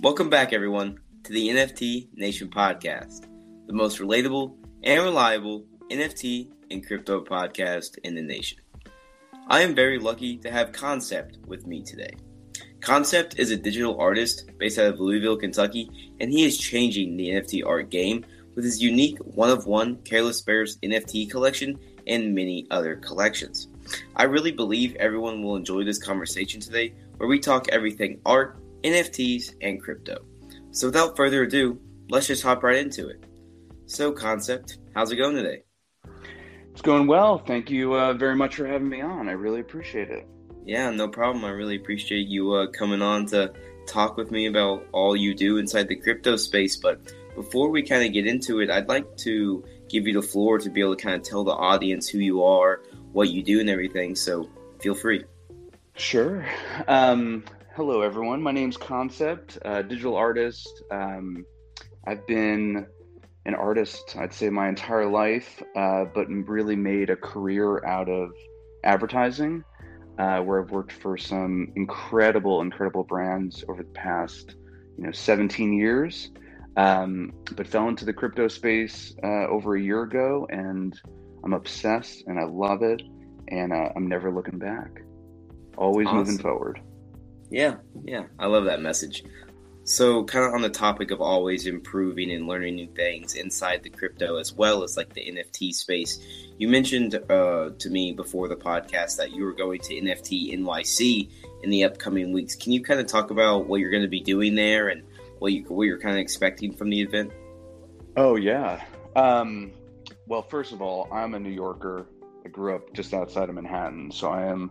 Welcome back, everyone, to the NFT Nation podcast, the most relatable and reliable NFT and crypto podcast in the nation. I am very lucky to have Kahncept with me today. Kahncept is a digital artist based out of Louisville, Kentucky, and he is changing the NFT art game with his unique one of one Careless Bears NFT collection and many other collections. I really believe everyone will enjoy this conversation today where we talk everything art, NFTs, and crypto. So without further ado, let's just hop right into it. So, Kahncept, how's it going today? It's going well. Thank you uh, very much for having me on. I really appreciate it. Yeah, no problem. I really appreciate you uh, coming on to talk with me about all you do inside the crypto space. But before we kind of get into it, I'd like to give you the floor to be able to kind of tell the audience who you are, what you do, and everything. So feel free. Sure. Um, hello, everyone. My name's Kahncept, uh, digital artist. Um, I've been an artist, I'd say, my entire life, uh, but really made a career out of advertising, uh, where I've worked for some incredible, incredible brands over the past, you know, 17 years. Um, but fell into the crypto space uh, over a year ago, and I'm obsessed, and I love it, and uh, I'm never looking back. Always awesome. moving forward. Yeah, yeah, I love that message. So, kind of on the topic of always improving and learning new things inside the crypto as well as like the NFT space, you mentioned uh, to me before the podcast that you were going to NFT NYC in the upcoming weeks. Can you kind of talk about what you're going to be doing there and what you what you're kind of expecting from the event? Oh yeah. Um, well, first of all, I'm a New Yorker. I grew up just outside of Manhattan, so I am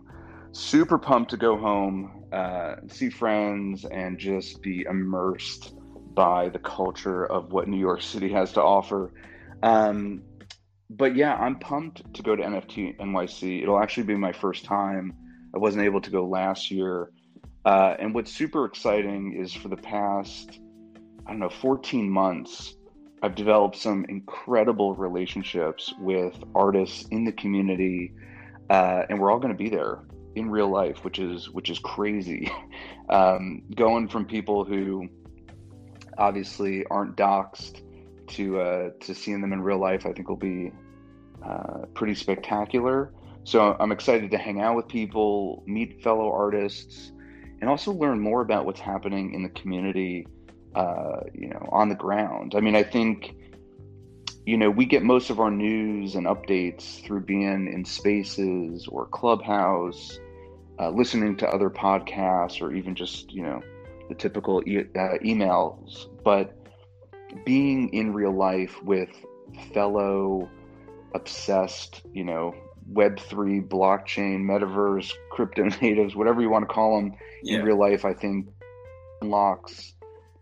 super pumped to go home, uh, see friends, and just be immersed by the culture of what New York City has to offer. Um, but yeah, I'm pumped to go to NFT NYC. It'll actually be my first time. I wasn't able to go last year. Uh, and what's super exciting is for the past, I don't know, 14 months, I've developed some incredible relationships with artists in the community, uh, and we're all going to be there in real life, which is which is crazy. Um, going from people who obviously aren't doxxed to uh, to seeing them in real life, I think will be uh, pretty spectacular. So I'm excited to hang out with people, meet fellow artists, and also learn more about what's happening in the community. Uh, you know, on the ground. I mean, I think you know we get most of our news and updates through being in spaces or clubhouse uh, listening to other podcasts or even just you know the typical e- uh, emails but being in real life with fellow obsessed you know web3 blockchain metaverse crypto natives whatever you want to call them yeah. in real life i think unlocks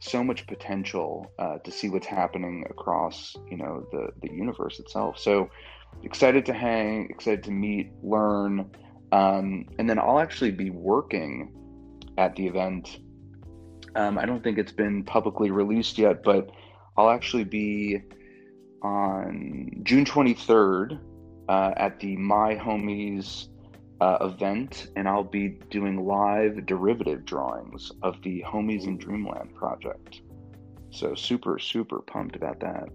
so much potential uh, to see what's happening across you know the the universe itself so excited to hang excited to meet learn um, and then I'll actually be working at the event. Um, I don't think it's been publicly released yet, but I'll actually be on June 23rd uh, at the My Homies uh, event, and I'll be doing live derivative drawings of the Homies in Dreamland project. So, super, super pumped about that.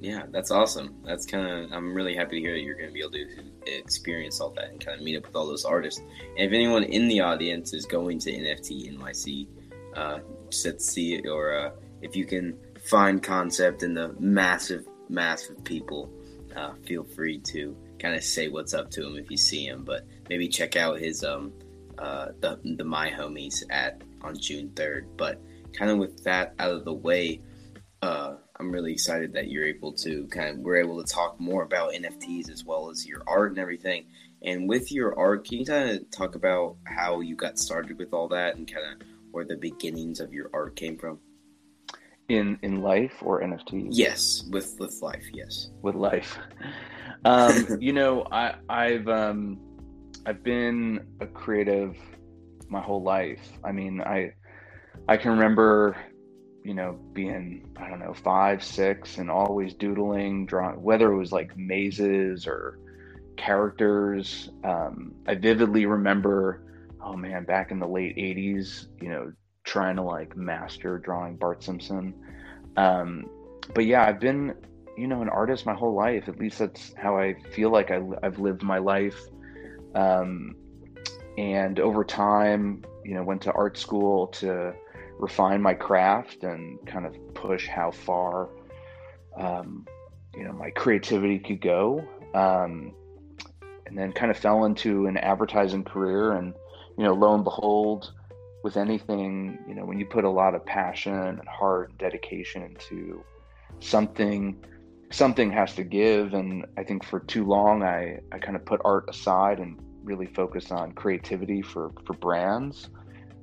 Yeah, that's awesome. That's kind of I'm really happy to hear that you're going to be able to experience all that and kind of meet up with all those artists. And if anyone in the audience is going to NFT NYC, uh, set see it, or uh, if you can find Kahncept in the massive, massive people, uh, feel free to kind of say what's up to them if you see them. But maybe check out his um uh, the the my homies at on June third. But kind of with that out of the way. Uh, I'm really excited that you're able to kind of we're able to talk more about NFTs as well as your art and everything. And with your art, can you kind of talk about how you got started with all that and kind of where the beginnings of your art came from? In in life or NFTs? Yes, with with life. Yes, with life. Um, you know, I I've um, I've been a creative my whole life. I mean, I I can remember you know, being, I don't know, five, six, and always doodling, drawing, whether it was like mazes or characters. Um, I vividly remember, oh man, back in the late 80s, you know, trying to like master drawing Bart Simpson. Um, but yeah, I've been, you know, an artist my whole life. At least that's how I feel like I, have lived my life. Um, and over time, you know, went to art school to refine my craft and kind of push how far, um, you know, my creativity could go. Um, and then kind of fell into an advertising career and, you know, lo and behold, with anything, you know, when you put a lot of passion and heart and dedication into something, something has to give. And I think for too long, I, I kind of put art aside and really focused on creativity for, for brands.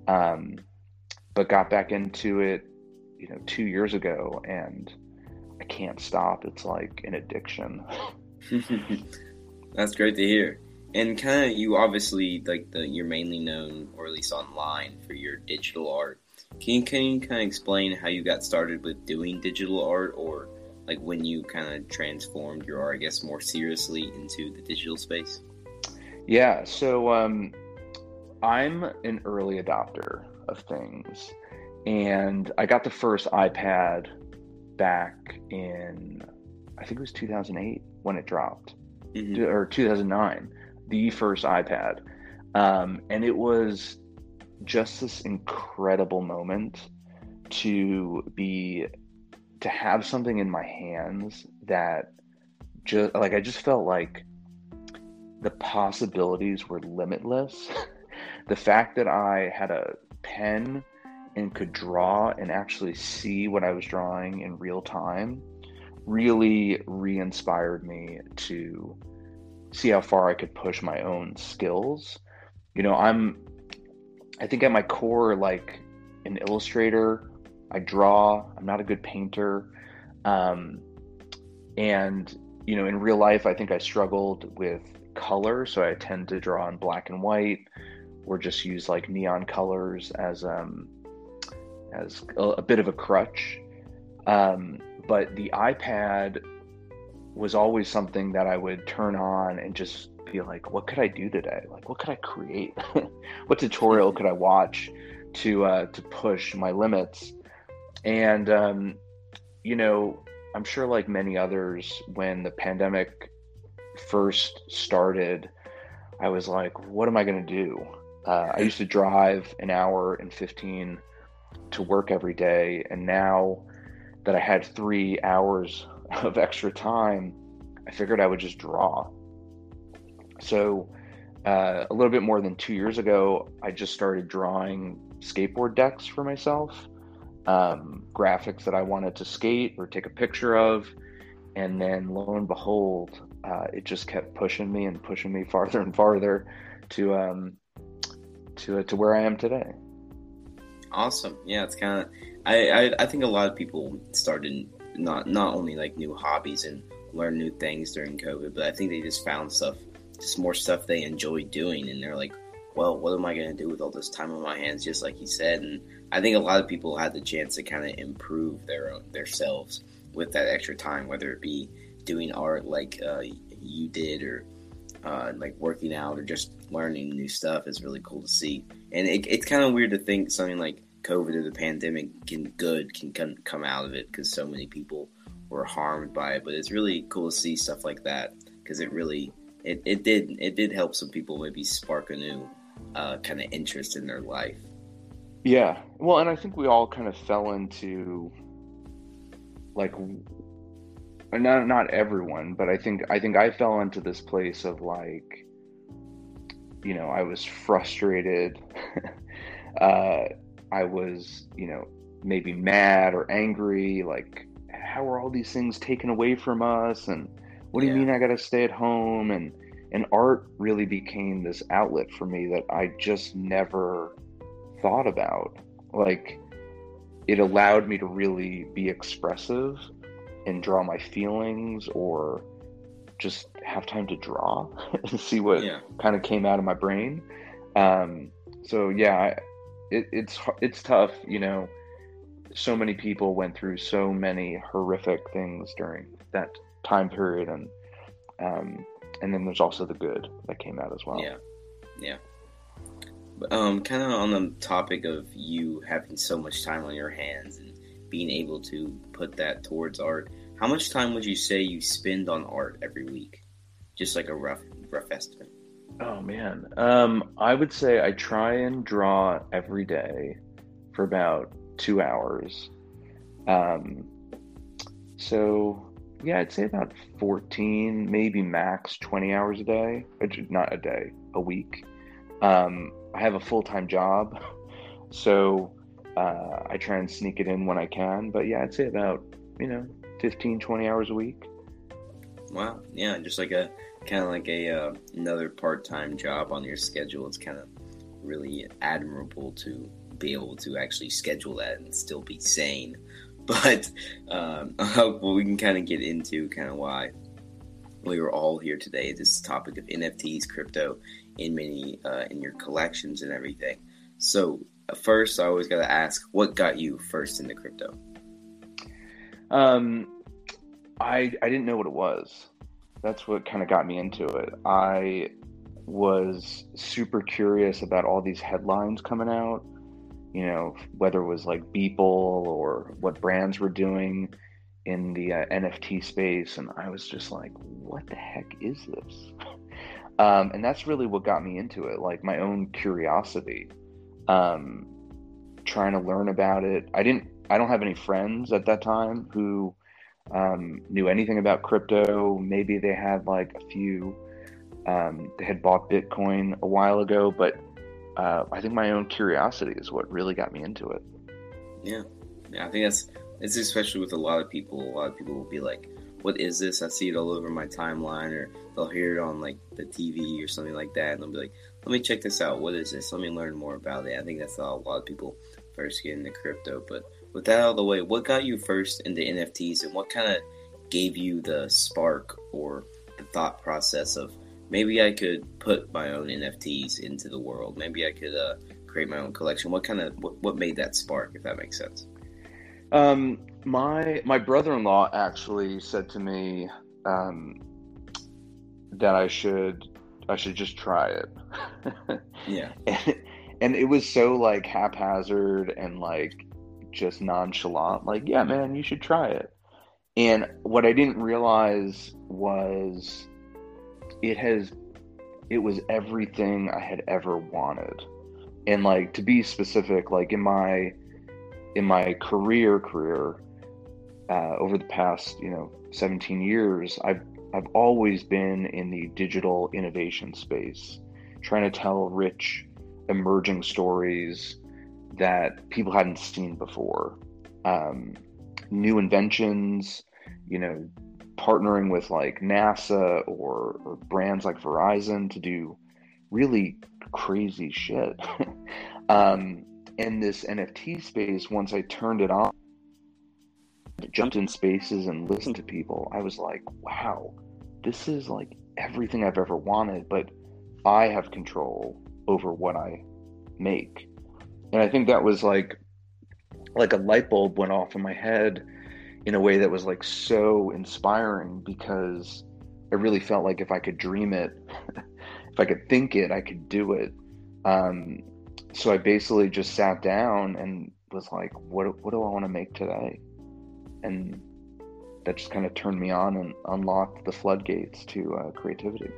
Um, but got back into it, you know, two years ago and I can't stop. It's like an addiction. That's great to hear and kind of you obviously like the you're mainly known or at least online for your digital art can you can you kind of explain how you got started with doing digital art or like when you kind of transformed your art i guess more seriously into the digital space yeah so um i'm an early adopter of things and i got the first ipad back in i think it was 2008 when it dropped mm-hmm. or 2009 the first iPad. Um, and it was just this incredible moment to be to have something in my hands that just like I just felt like the possibilities were limitless. the fact that I had a pen and could draw and actually see what I was drawing in real time really re inspired me to see how far I could push my own skills. You know, I'm, I think at my core, like an illustrator, I draw, I'm not a good painter. Um, and, you know, in real life, I think I struggled with color. So I tend to draw in black and white or just use like neon colors as, um, as a, a bit of a crutch. Um, but the iPad was always something that I would turn on and just be like, what could I do today? Like, what could I create? what tutorial could I watch to uh, to push my limits? And um, you know, I'm sure like many others, when the pandemic first started, I was like, what am I going to do? Uh, I used to drive an hour and 15 to work every day, and now that I had three hours of extra time, I figured I would just draw. So, uh, a little bit more than two years ago, I just started drawing skateboard decks for myself, um, graphics that I wanted to skate or take a picture of. And then lo and behold, uh, it just kept pushing me and pushing me farther and farther to um, to uh, to where I am today. Awesome. Yeah, it's kind of. I, I I think a lot of people started not not only like new hobbies and learn new things during COVID, but I think they just found stuff, just more stuff they enjoy doing, and they're like, well, what am I going to do with all this time on my hands? Just like you said, and I think a lot of people had the chance to kind of improve their own their selves with that extra time, whether it be doing art like uh, you did, or uh, like working out, or just learning new stuff is really cool to see. And it, it's kind of weird to think something like COVID or the pandemic can good can come, come out of it because so many people were harmed by it. But it's really cool to see stuff like that because it really it, it did it did help some people maybe spark a new uh, kind of interest in their life. Yeah, well, and I think we all kind of fell into like not not everyone, but I think I think I fell into this place of like you know I was frustrated. uh, I was, you know, maybe mad or angry, like, how are all these things taken away from us? And what do yeah. you mean I got to stay at home? And, and art really became this outlet for me that I just never thought about. Like, it allowed me to really be expressive and draw my feelings or just have time to draw and see what yeah. kind of came out of my brain. Um, so yeah, it, it's it's tough, you know. So many people went through so many horrific things during that time period, and um, and then there's also the good that came out as well. Yeah, yeah. Um, kind of on the topic of you having so much time on your hands and being able to put that towards art, how much time would you say you spend on art every week? Just like a rough rough estimate. Oh man, um, I would say I try and draw every day for about two hours. Um, so yeah, I'd say about fourteen, maybe max twenty hours a day. Not a day, a week. Um, I have a full time job, so uh, I try and sneak it in when I can. But yeah, I'd say about you know 15, 20 hours a week. Wow, yeah, just like a kind of like a uh, another part time job on your schedule. It's kind of really admirable to be able to actually schedule that and still be sane. But um, well, we can kind of get into kind of why we were all here today. This topic of NFTs, crypto, in many uh, in your collections and everything. So first, I always got to ask, what got you first into crypto? Um, I I didn't know what it was. That's what kind of got me into it. I was super curious about all these headlines coming out. You know, whether it was like Beeple or what brands were doing in the uh, NFT space, and I was just like, "What the heck is this?" Um, and that's really what got me into it, like my own curiosity, um, trying to learn about it. I didn't, I don't have any friends at that time who um, knew anything about crypto. Maybe they had like a few, um, they had bought Bitcoin a while ago, but uh, I think my own curiosity is what really got me into it. Yeah, yeah, I think that's it's especially with a lot of people. A lot of people will be like, "What is this?" I see it all over my timeline, or they'll hear it on like the TV or something like that, and they'll be like, "Let me check this out. What is this? Let me learn more about it." I think that's how a lot of people first get into crypto. But with that out of the way, what got you first into NFTs, and what kind of gave you the spark or the thought process of maybe I could put my own NFTs into the world? Maybe I could uh, create my own collection. What kind of what, what made that spark, if that makes sense? Um, my my brother-in-law actually said to me, um, that I should I should just try it. yeah. And, and it was so like haphazard and like just nonchalant like yeah man you should try it. And what i didn't realize was it has it was everything i had ever wanted. And like to be specific like in my in my career career uh, over the past you know 17 years i've I've always been in the digital innovation space, trying to tell rich, emerging stories that people hadn't seen before. Um, new inventions, you know, partnering with like NASA or, or brands like Verizon to do really crazy shit. um, in this NFT space, once I turned it on, jumped in spaces and listened to people, I was like, wow, this is like everything I've ever wanted, but I have control over what I make. And I think that was like like a light bulb went off in my head in a way that was like so inspiring because I really felt like if I could dream it, if I could think it, I could do it. Um, so I basically just sat down and was like, what, what do I want to make today? And that just kind of turned me on and unlocked the floodgates to uh, creativity.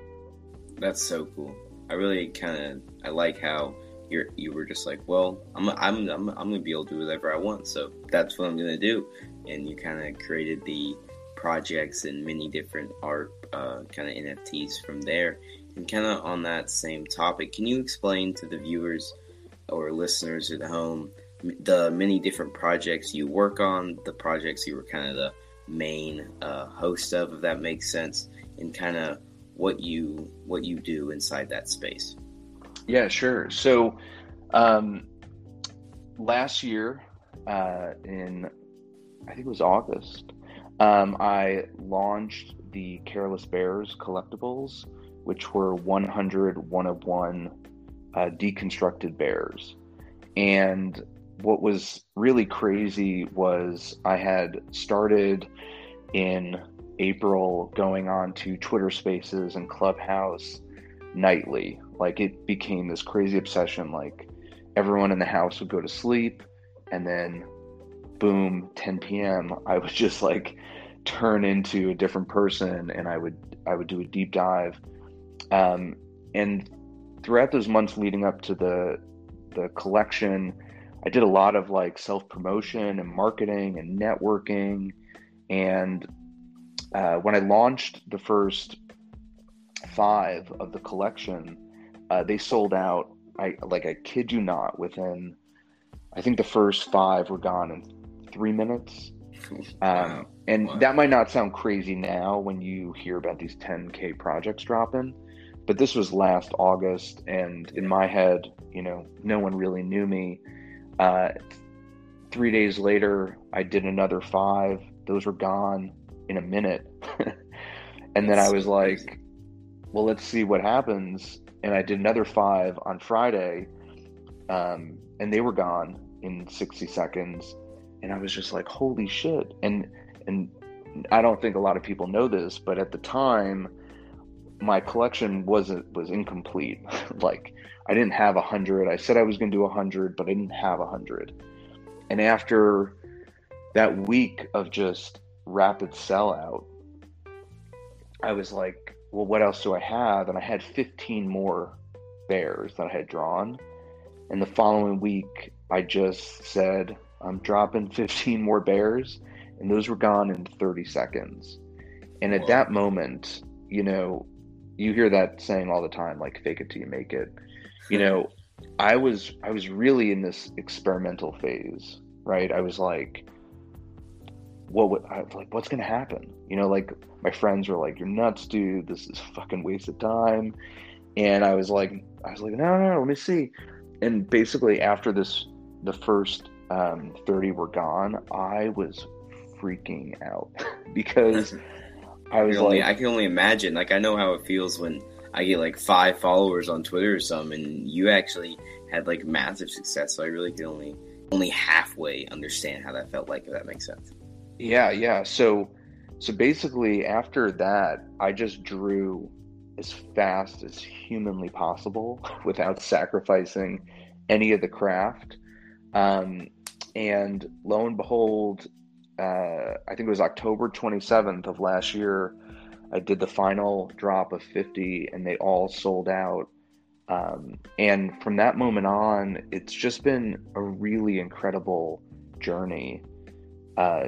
That's so cool. I really kind of I like how you're you were just like, well, I'm I'm I'm, I'm gonna be able to do whatever I want, so that's what I'm gonna do. And you kind of created the projects and many different art uh, kind of NFTs from there. And kind of on that same topic, can you explain to the viewers or listeners at home the many different projects you work on, the projects you were kind of the main uh, host of, if that makes sense, and kind of what you what you do inside that space. Yeah, sure. So um, last year, uh, in I think it was August, um, I launched the Careless Bears collectibles, which were 100 one of one uh, deconstructed bears. And what was really crazy was I had started in April going on to Twitter Spaces and Clubhouse nightly, Like it became this crazy obsession. Like everyone in the house would go to sleep, and then boom, 10 p.m. I would just like turn into a different person, and I would I would do a deep dive. Um, and throughout those months leading up to the the collection, I did a lot of like self promotion and marketing and networking. And uh, when I launched the first five of the collection, uh, they sold out. I like I kid you not. Within, I think the first five were gone in three minutes. Um, and wow. that might not sound crazy now when you hear about these 10k projects dropping, but this was last August, and in my head, you know, no one really knew me. Uh, three days later, I did another five. Those were gone in a minute, and then I was like, "Well, let's see what happens." And I did another five on Friday, um, and they were gone in 60 seconds. And I was just like, "Holy shit!" And and I don't think a lot of people know this, but at the time, my collection wasn't was incomplete. like I didn't have a hundred. I said I was going to do a hundred, but I didn't have a hundred. And after that week of just rapid sellout, I was like, well, what else do I have? And I had 15 more bears that I had drawn. And the following week, I just said, I'm dropping 15 more bears. And those were gone in 30 seconds. And at that moment, you know, you hear that saying all the time, like fake it till you make it. You know, I was I was really in this experimental phase, right? I was like, what would I like what's gonna happen? You know, like my friends were like, You're nuts, dude, this is fucking waste of time. And I was like I was like, No, no, no let me see. And basically after this the first um, 30 were gone, I was freaking out because I was I only, like, I can only imagine. Like, I know how it feels when I get like five followers on Twitter or something, and you actually had like massive success. So I really can only only halfway understand how that felt like. If that makes sense. Yeah, yeah. So, so basically, after that, I just drew as fast as humanly possible without sacrificing any of the craft. Um, and lo and behold, uh, I think it was October 27th of last year. I did the final drop of 50 and they all sold out. Um, and from that moment on, it's just been a really incredible journey. Uh,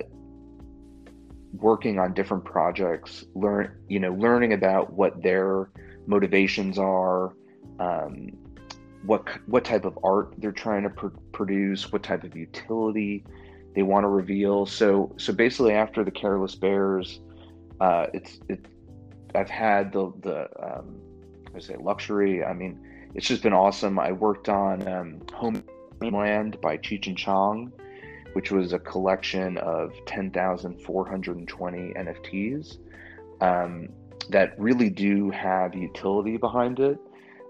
working on different projects, learn, you know, learning about what their motivations are, um, what what type of art they're trying to pr- produce, what type of utility they want to reveal. So so basically, after the Careless Bears, uh, it's it. I've had the the um, I say luxury. I mean, it's just been awesome. I worked on um, Home Land by Cheech and Chong, which was a collection of ten thousand four hundred and twenty NFTs um, that really do have utility behind it.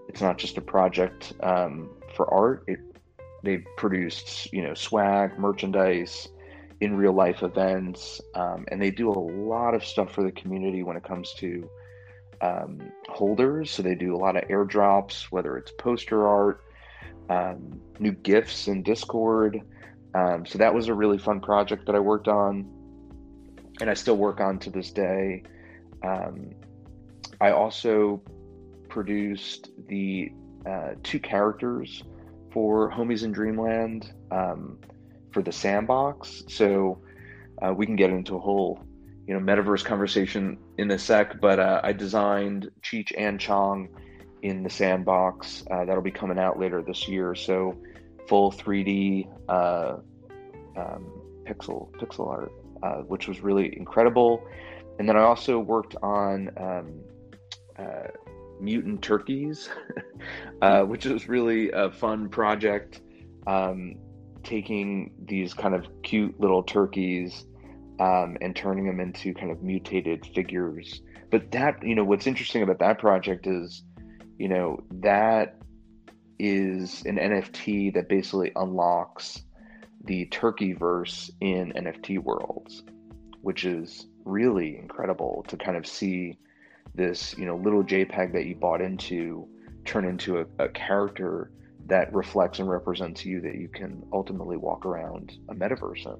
It's not just a project um, for art. It They've produced, you know, swag, merchandise, in real life events, um, and they do a lot of stuff for the community when it comes to um, holders. So they do a lot of airdrops, whether it's poster art, um, new gifts in Discord. Um, so that was a really fun project that I worked on, and I still work on to this day. Um, I also produced the uh, two characters for Homies in Dreamland um, for the sandbox. So uh, we can get into a whole, you know, metaverse conversation in a sec. But uh, I designed Cheech and Chong in the sandbox. Uh, that'll be coming out later this year. So full 3D uh, um, pixel pixel art, uh, which was really incredible. And then I also worked on um, uh, mutant turkeys, uh, which was really a fun project. Um, taking these kind of cute little turkeys um, and turning them into kind of mutated figures. But that, you know, what's interesting about that project is, you know, that is an NFT that basically unlocks the turkey verse in NFT worlds, which is really incredible to kind of see this you know little JPEG that you bought into turn into a, a character that reflects and represents you that you can ultimately walk around a metaverse in.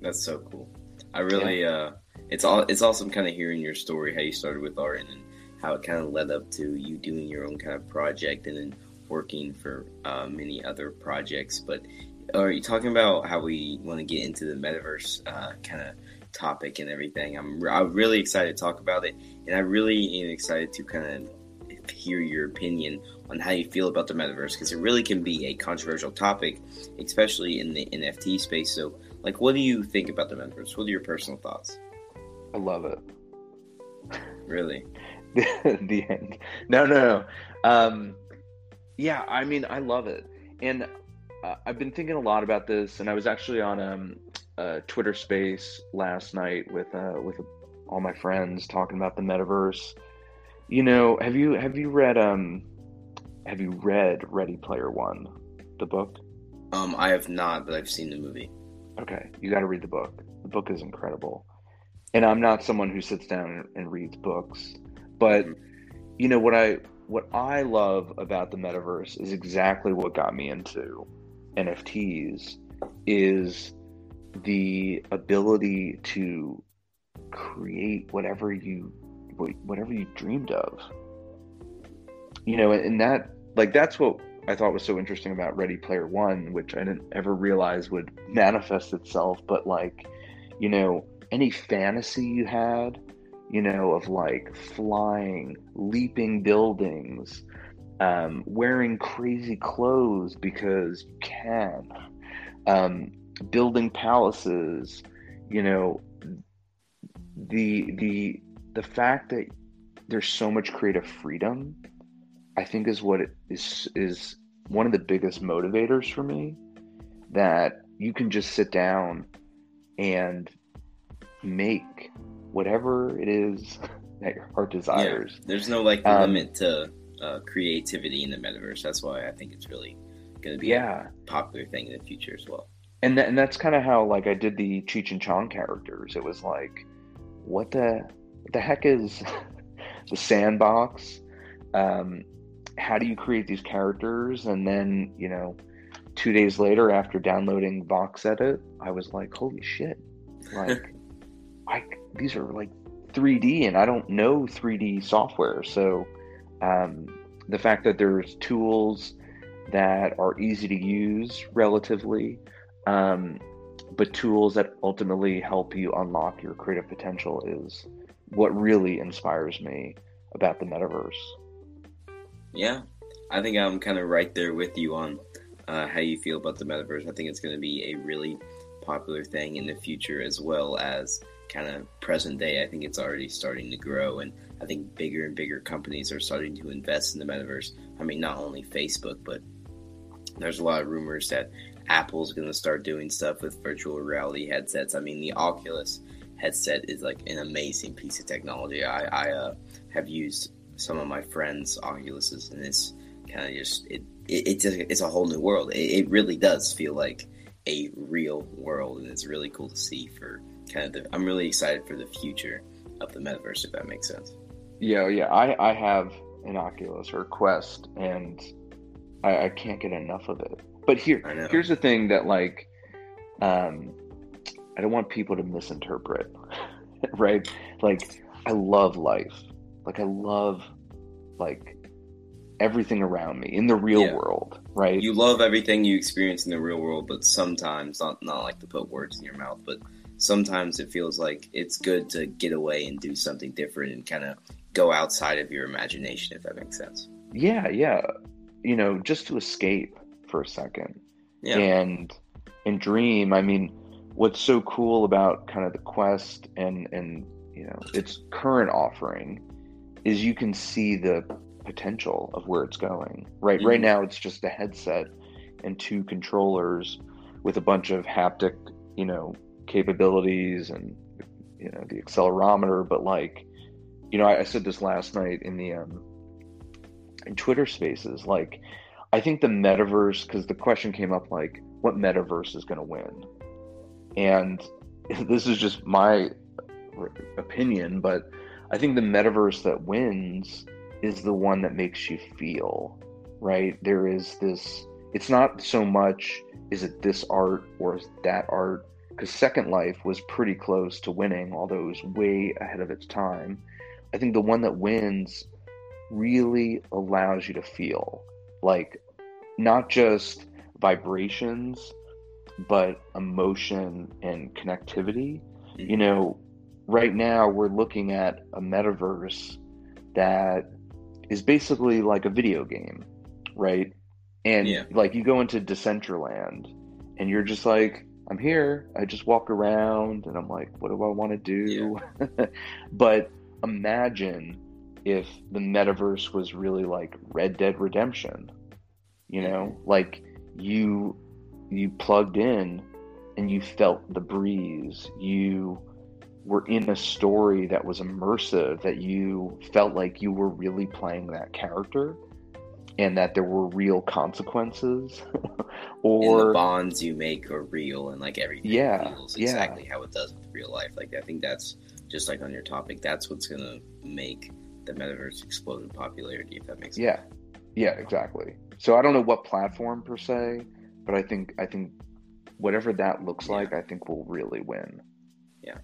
That's so cool. I really, yeah. uh, it's all, it's awesome kind of hearing your story, how you started with art and how it kind of led up to you doing your own kind of project and then working for uh, many other projects. But are you talking about how we want to get into the metaverse uh, kind of topic and everything? I'm, I'm really excited to talk about it, and I really am excited to kind of hear your opinion on how you feel about the metaverse because it really can be a controversial topic, especially in the NFT space. So, like, what do you think about the metaverse? What are your personal thoughts? I love it. Really? the end. No, no, no. Um, yeah, I mean, I love it, and uh, I've been thinking a lot about this. And I was actually on um, a Twitter Space last night with uh, with all my friends talking about the metaverse. You know, have you have you read um have you read Ready Player One, the book? Um, I have not, but I've seen the movie. Okay, you got to read the book. The book is incredible. And I'm not someone who sits down and reads books, but mm-hmm. you know what I what I love about the metaverse is exactly what got me into NFTs is the ability to create whatever you whatever you dreamed of. You know and that like that's what i thought was so interesting about ready player one which i didn't ever realize would manifest itself but like you know any fantasy you had you know of like flying leaping buildings um, wearing crazy clothes because you can um, building palaces you know the the the fact that there's so much creative freedom I think is what is is one of the biggest motivators for me that you can just sit down and make whatever it is that your heart desires. Yeah, there's no like um, limit to uh, creativity in the metaverse. That's why I think it's really going to be yeah. a popular thing in the future as well. And that, and that's kind of how like I did the Cheech and Chong characters. It was like, what the what the heck is the sandbox? Um, how do you create these characters? And then, you know, two days later after downloading VoxEdit, I was like, holy shit. Like I these are like 3D and I don't know 3D software. So um, the fact that there's tools that are easy to use relatively, um, but tools that ultimately help you unlock your creative potential is what really inspires me about the metaverse. Yeah, I think I'm kind of right there with you on uh, how you feel about the metaverse. I think it's going to be a really popular thing in the future as well as kind of present day. I think it's already starting to grow, and I think bigger and bigger companies are starting to invest in the metaverse. I mean, not only Facebook, but there's a lot of rumors that Apple's going to start doing stuff with virtual reality headsets. I mean, the Oculus headset is like an amazing piece of technology. I, I uh, have used some of my friends' Oculuses, and it's kind of just it, it it's a, it's a whole new world. It, it, really does feel like a real world, and it's really cool to see for kind of the. I'm really excited for the future of the metaverse, if that makes sense. Yeah, yeah. I I have an Oculus or Quest, and I, I can't get enough of it. But here, here's the thing that like, um, I don't want people to misinterpret, right? Like, I love life like I love like everything around me in the real yeah. world, right? You love everything you experience in the real world, but sometimes not not like to put words in your mouth, but sometimes it feels like it's good to get away and do something different and kind of go outside of your imagination if that makes sense. Yeah, yeah. You know, just to escape for a second. Yeah. And and dream, I mean, what's so cool about kind of the quest and and you know, its current offering is you can see the potential of where it's going. Right mm-hmm. right now it's just a headset and two controllers with a bunch of haptic, you know, capabilities and you know the accelerometer, but like you know, I, I said this last night in the um in Twitter spaces, like I think the metaverse because the question came up like what metaverse is going to win. And this is just my opinion, but I think the metaverse that wins is the one that makes you feel, right? There is this, it's not so much, is it this art or is that art? Because Second Life was pretty close to winning, although it was way ahead of its time. I think the one that wins really allows you to feel like not just vibrations, but emotion and connectivity. Mm-hmm. You know, right now we're looking at a metaverse that is basically like a video game, right? And yeah. like you go into Decentraland and you're just like, I'm here. I just walk around and I'm like, what do I want to do? Yeah. but imagine if the metaverse was really like Red Dead Redemption. You know, like you you plugged in and you felt the breeze. You were in a story that was immersive, that you felt like you were really playing that character and that there were real consequences or and the bonds you make are real and like everything yeah, feels exactly yeah. how it does with real life. Like I think that's just like on your topic, that's what's gonna make the metaverse explode in popularity if that makes sense. Yeah. Yeah, exactly. So I don't know what platform per se, but I think I think whatever that looks yeah. like, I think will really win. Yeah.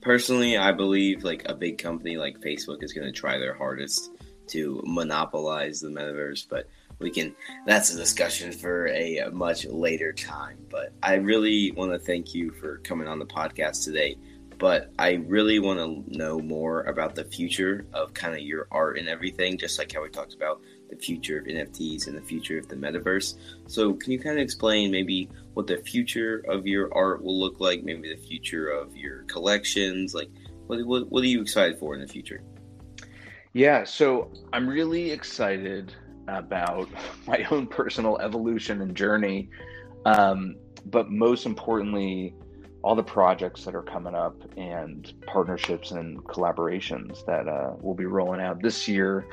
Personally, I believe like a big company like Facebook is going to try their hardest to monopolize the metaverse, but we can that's a discussion for a much later time. But I really want to thank you for coming on the podcast today. But I really want to know more about the future of kind of your art and everything, just like how we talked about the future of NFTs and the future of the metaverse. So, can you kind of explain maybe what the future of your art will look like? Maybe the future of your collections. Like, what what, what are you excited for in the future? Yeah, so I'm really excited about my own personal evolution and journey, um, but most importantly, all the projects that are coming up and partnerships and collaborations that uh, will be rolling out this year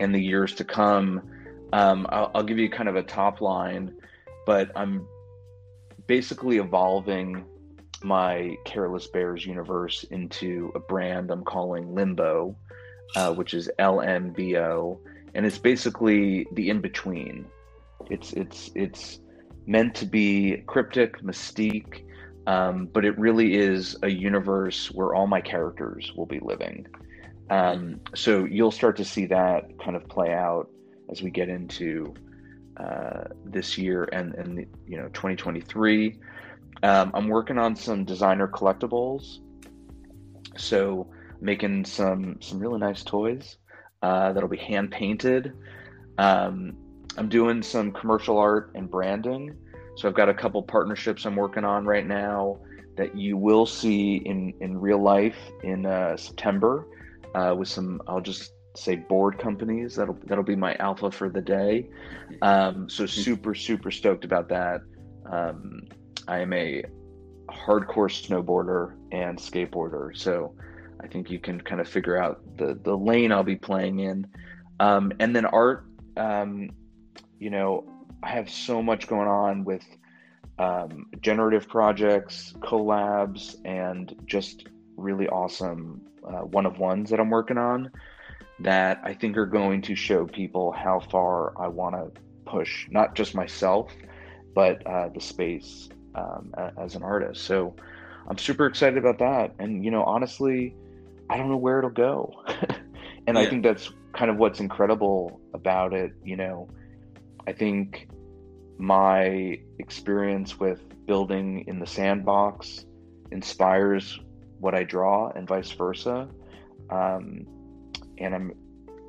and the years to come. Um, I'll, I'll, give you kind of a top line, but I'm basically evolving my Careless Bears universe into a brand I'm calling Limbo, uh, which is LMBO, and it's basically the in between. It's it's it's meant to be cryptic, mystique, um, but it really is a universe where all my characters will be living. Um, so you'll start to see that kind of play out as we get into uh, this year and and you know 2023. Um, I'm working on some designer collectibles, so making some some really nice toys uh, that'll be hand painted. Um, I'm doing some commercial art and branding, so I've got a couple partnerships I'm working on right now that you will see in in real life in uh, September uh, with some, I'll just say board companies. That'll that'll be my alpha for the day. Um, so super super stoked about that. Um, I am a hardcore snowboarder and skateboarder, so I think you can kind of figure out the the lane I'll be playing in. Um, and then art, um, you know, I have so much going on with um, generative projects, collabs, and just really awesome uh, one of ones that I'm working on that I think are going to show people how far I want to push, not just myself, but uh, the space um, as an artist. So I'm super excited about that. And, you know, honestly, I don't know where it'll go. and yeah. I think that's kind of what's incredible about it. You know, I think my experience with building in the sandbox inspires what I draw and vice versa. Um, and I'm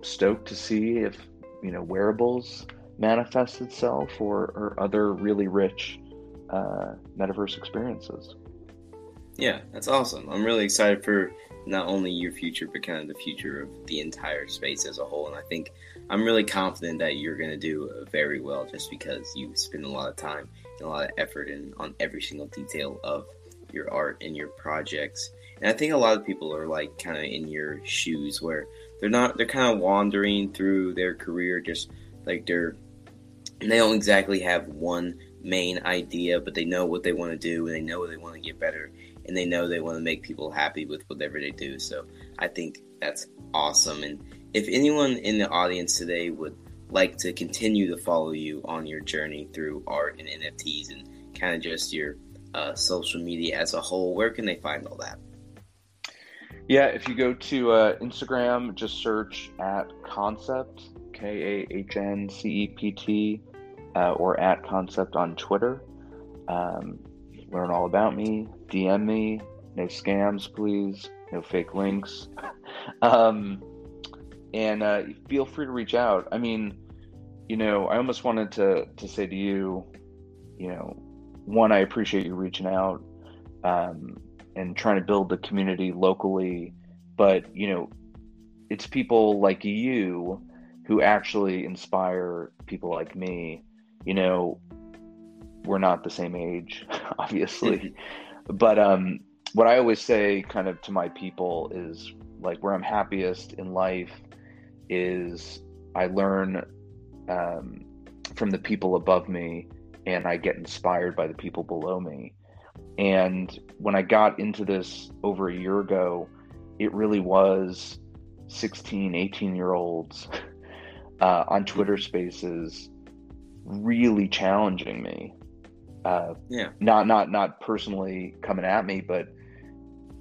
stoked to see if you know wearables manifest itself or, or other really rich uh, metaverse experiences. Yeah, that's awesome. I'm really excited for not only your future, but kind of the future of the entire space as a whole. And I think I'm really confident that you're going to do very well just because you spend a lot of time and a lot of effort in on every single detail of your art and your projects. And I think a lot of people are like kind of in your shoes where they're not, they're kind of wandering through their career, just like they're, they don't exactly have one main idea, but they know what they want to do and they know they want to get better and they know they want to make people happy with whatever they do. So I think that's awesome. And if anyone in the audience today would like to continue to follow you on your journey through art and NFTs and kind of just your uh, social media as a whole, where can they find all that? Yeah, if you go to uh, Instagram, just search at Kahncept, K A H N C E P T, uh, or at Kahncept on Twitter. Um, learn all about me, DM me, no scams, please, no fake links. um, and uh, feel free to reach out. I mean, you know, I almost wanted to, to say to you, you know, one, I appreciate you reaching out um, and trying to build the community locally, but you know, it's people like you who actually inspire people like me. You know, we're not the same age, obviously, but um, what I always say, kind of to my people, is like where I'm happiest in life is I learn um, from the people above me and I get inspired by the people below me. And when I got into this over a year ago, it really was 16, 18 year olds uh, on Twitter spaces really challenging me. Uh, yeah. Not, not, not personally coming at me, but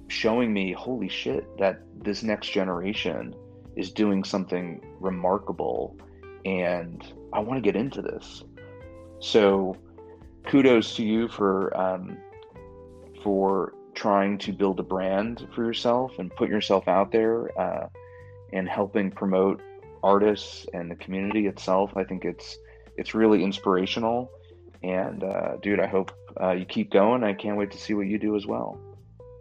showing me, holy shit, that this next generation is doing something remarkable. And I want to get into this. So kudos to you for um, for trying to build a brand for yourself and put yourself out there uh, and helping promote artists and the community itself. I think it's it's really inspirational. And uh, dude, I hope uh, you keep going. I can't wait to see what you do as well.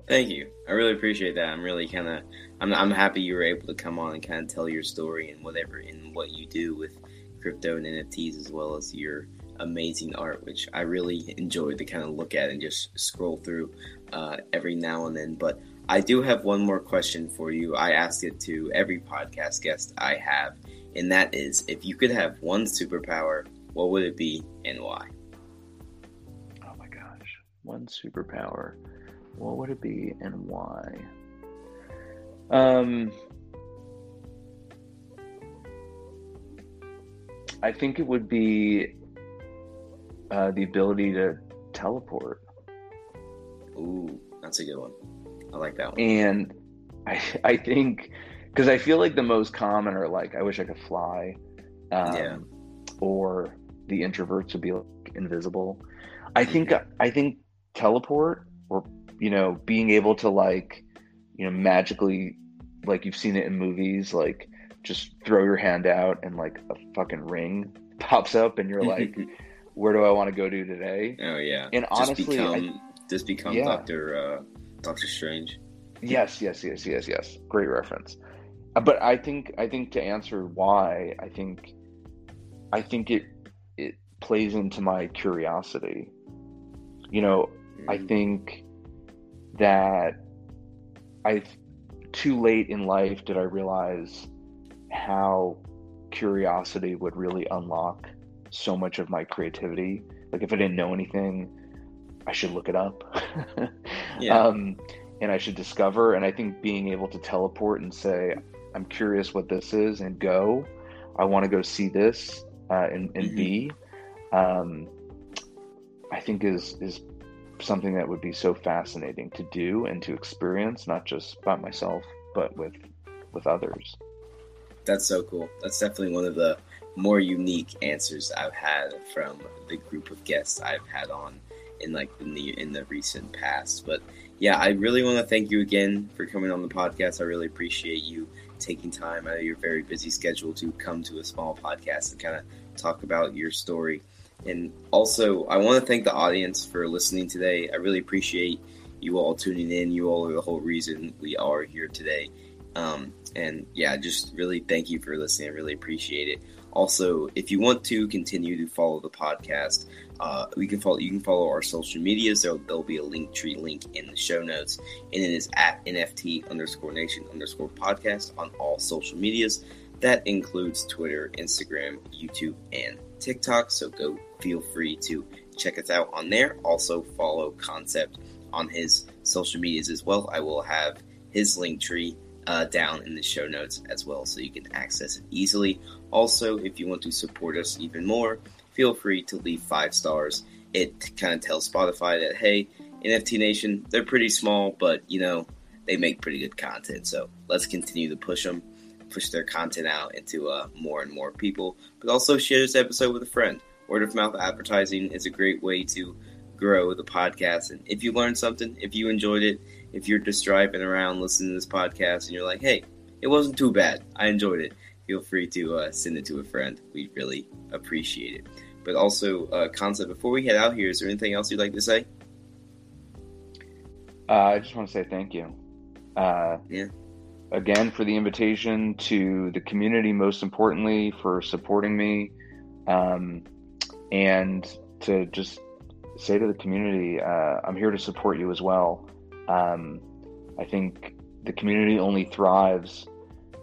Thank you. I really appreciate that. I'm really kind of I'm I'm happy you were able to come on and kind of tell your story and whatever and what you do with crypto and NFTs as well as your amazing art, which I really enjoy to kind of look at and just scroll through uh, every now and then. But I do have one more question for you. I ask it to every podcast guest I have, and that is if you could have one superpower, what would it be and why? One superpower. What would it be and why? Um, I think it would be uh, the ability to teleport. Ooh, that's a good one. I like that one. And I, I think because I feel like the most common are like, I wish I could fly, um, yeah. or the introverts would be like invisible. I think I think teleport or you know being able to like you know magically like you've seen it in movies like just throw your hand out and like a fucking ring pops up and you're like where do I want to go to today? Oh yeah. And just honestly, become, I, just become yeah. Doctor uh, Doctor Strange. Yes, yes, yes, yes, yes. Great reference. Uh, but I think I think to answer why, I think I think it it plays into my curiosity. You know, mm. I think that I too late in life did I realize how curiosity would really unlock so much of my creativity. Like if I didn't know anything, I should look it up. yeah. Um, and I should discover. And I think being able to teleport and say, I'm curious what this is and go, I want to go see this uh, and, and mm-hmm. be, um, I think is, is something that would be so fascinating to do and to experience, not just by myself, but with, with others. That's so cool. That's definitely one of the more unique answers I've had from the group of guests I've had on in like in the in the recent past. But yeah, I really want to thank you again for coming on the podcast. I really appreciate you taking time out of your very busy schedule to come to a small podcast and kind of talk about your story. And also, I want to thank the audience for listening today. I really appreciate you all tuning in. You all are the whole reason we are here today. Um, and yeah, just really thank you for listening. I really appreciate it. Also, if you want to continue to follow the podcast, uh, we can follow. You can follow our social medias. There'll, there'll be a link tree link in the show notes, and it is at NFT underscore Nation underscore podcast on all social medias. That includes Twitter, Instagram, YouTube, and TikTok. So go feel free to check us out on there. Also follow Kahncept on his social medias as well. I will have his link tree uh, down in the show notes as well, so you can access it easily. Also, if you want to support us even more, feel free to leave five stars. It kind of tells Spotify that hey, NFT Nation, they're pretty small, but you know they make pretty good content. So let's continue to push them, push their content out into uh, more and more people. But also share this episode with a friend. Word of mouth advertising is a great way to grow the podcast. And if you learned something, if you enjoyed it, if you're just driving around listening to this podcast and you're like, hey, it wasn't too bad, I enjoyed it, feel free to uh, send it to a friend. We'd really appreciate it. But also, uh, Kahncept, before we head out here, is there anything else you'd like to say? Uh, I just want to say thank you. Uh, yeah. Again, for the invitation to the community, most importantly, for supporting me, um, and to just say to the community, uh, I'm here to support you as well. Um, I think the community only thrives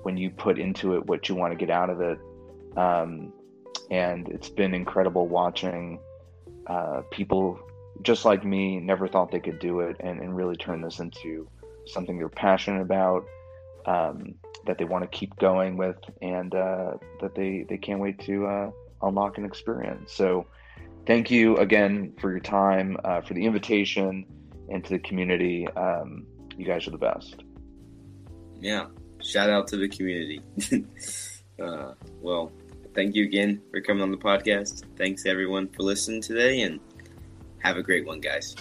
when you put into it what you want to get out of it. Um, and it's been incredible watching uh, people just like me never thought they could do it and, and really turn this into something they're passionate about um, that they want to keep going with and uh, that they, they can't wait to uh, unlock and experience. So thank you again for your time uh, for the invitation and to the community. Um, you guys are the best. Yeah. Shout out to the community. Uh, well thank you again for coming on the podcast. Thanks everyone for listening today and have a great one, guys.